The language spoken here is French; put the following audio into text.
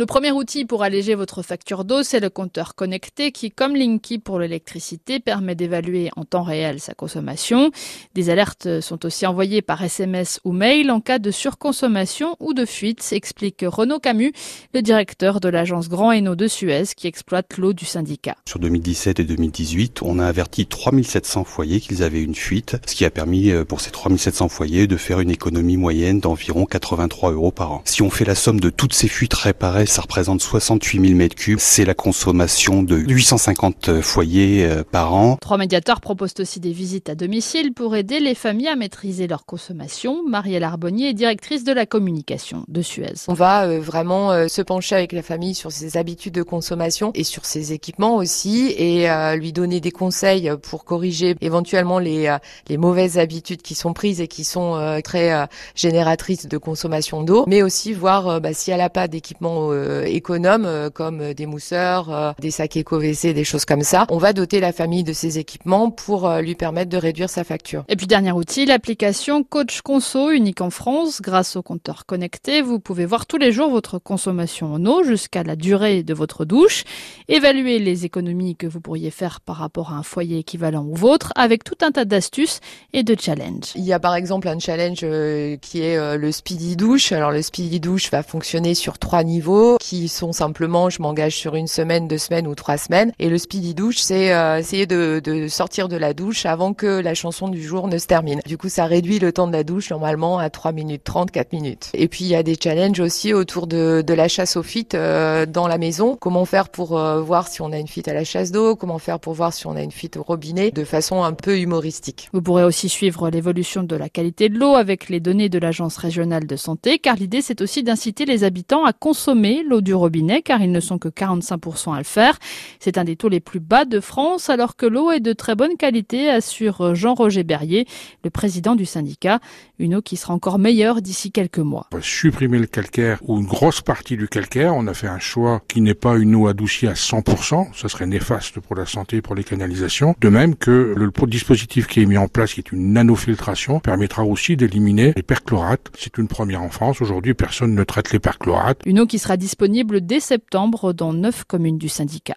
Le premier outil pour alléger votre facture d'eau, c'est le compteur connecté qui, comme Linky pour l'électricité, permet d'évaluer en temps réel sa consommation. Des alertes sont aussi envoyées par SMS ou mail en cas de surconsommation ou de fuite, explique Renaud Camus, le directeur de l'agence Grand Hainaut de Suez qui exploite l'eau du syndicat. Sur 2017 et 2018, on a averti 3700 foyers qu'ils avaient une fuite, ce qui a permis euh, pour ces 3700 foyers de faire une économie moyenne d'environ 83 euros par an. Si on fait la somme de toutes ces fuites réparées, ça représente 68 000 mètres cubes. C'est la consommation de 850 foyers euh, par an. Trois médiateurs proposent aussi des visites à domicile pour aider les familles à maîtriser leur consommation. Marielle Arbonnier est directrice de la communication de Suez. On va euh, vraiment euh, se pencher avec la famille sur ses habitudes de consommation et sur ses équipements aussi et lui donner des conseils pour corriger éventuellement les, les mauvaises habitudes qui sont prises et qui sont très génératrices de consommation d'eau, mais aussi voir bah, si elle n'a pas d'équipement euh, économes euh, comme des mousseurs, euh, des sacs éco-WC, des choses comme ça. On va doter la famille de ces équipements pour lui permettre de réduire sa facture. Et puis dernier outil, l'application Coach Conso, unique en France. Grâce au compteur connecté, vous pouvez voir tous les jours votre consommation en eau jusqu'à la durée de votre douche, évaluer les économies que vous pourriez faire par rapport à un foyer équivalent au vôtre avec tout un tas d'astuces et de challenges. Il y a par exemple un challenge qui est le Speedy Douche. Alors le Speedy Douche va fonctionner sur trois niveaux qui sont simplement je m'engage sur une semaine, deux semaines ou trois semaines. Et le speedy douche, c'est euh, essayer de, sortir de la douche avant que la chanson du jour ne se termine. Du coup, ça réduit le temps de la douche normalement à 3 minutes 30, 4 minutes. Et puis il y a des challenges aussi autour de, la chasse aux fuites euh, dans la maison. Comment faire pour euh, voir si on a une fuite à la chasse d'eau? Comment faire pour voir si on a une fuite au robinet? De façon un peu humoristique. Vous pourrez aussi suivre l'évolution de la qualité de l'eau avec les données de l'Agence régionale de santé, car l'idée c'est aussi d'inciter les habitants à consommer l'eau du robinet car ils ne sont que 45% à le faire. C'est un des taux les plus bas de France alors que l'eau est de très bonne qualité, assure Jean-Roger Berrier, le président du syndicat. Une eau qui sera encore meilleure d'ici quelques mois. On va supprimer le calcaire ou une grosse partie du calcaire. On a fait un choix qui n'est pas une eau adoucie à 100%. Ça serait néfaste pour la santé, pour les canalisations. De même que le dispositif qui est mis en place, qui est une nanofiltration, permettra aussi d'éliminer les perchlorates. C'est une première en France. Aujourd'hui, personne ne traite les perchlorates. Une eau qui sera disponible dès septembre dans neuf communes du syndicat.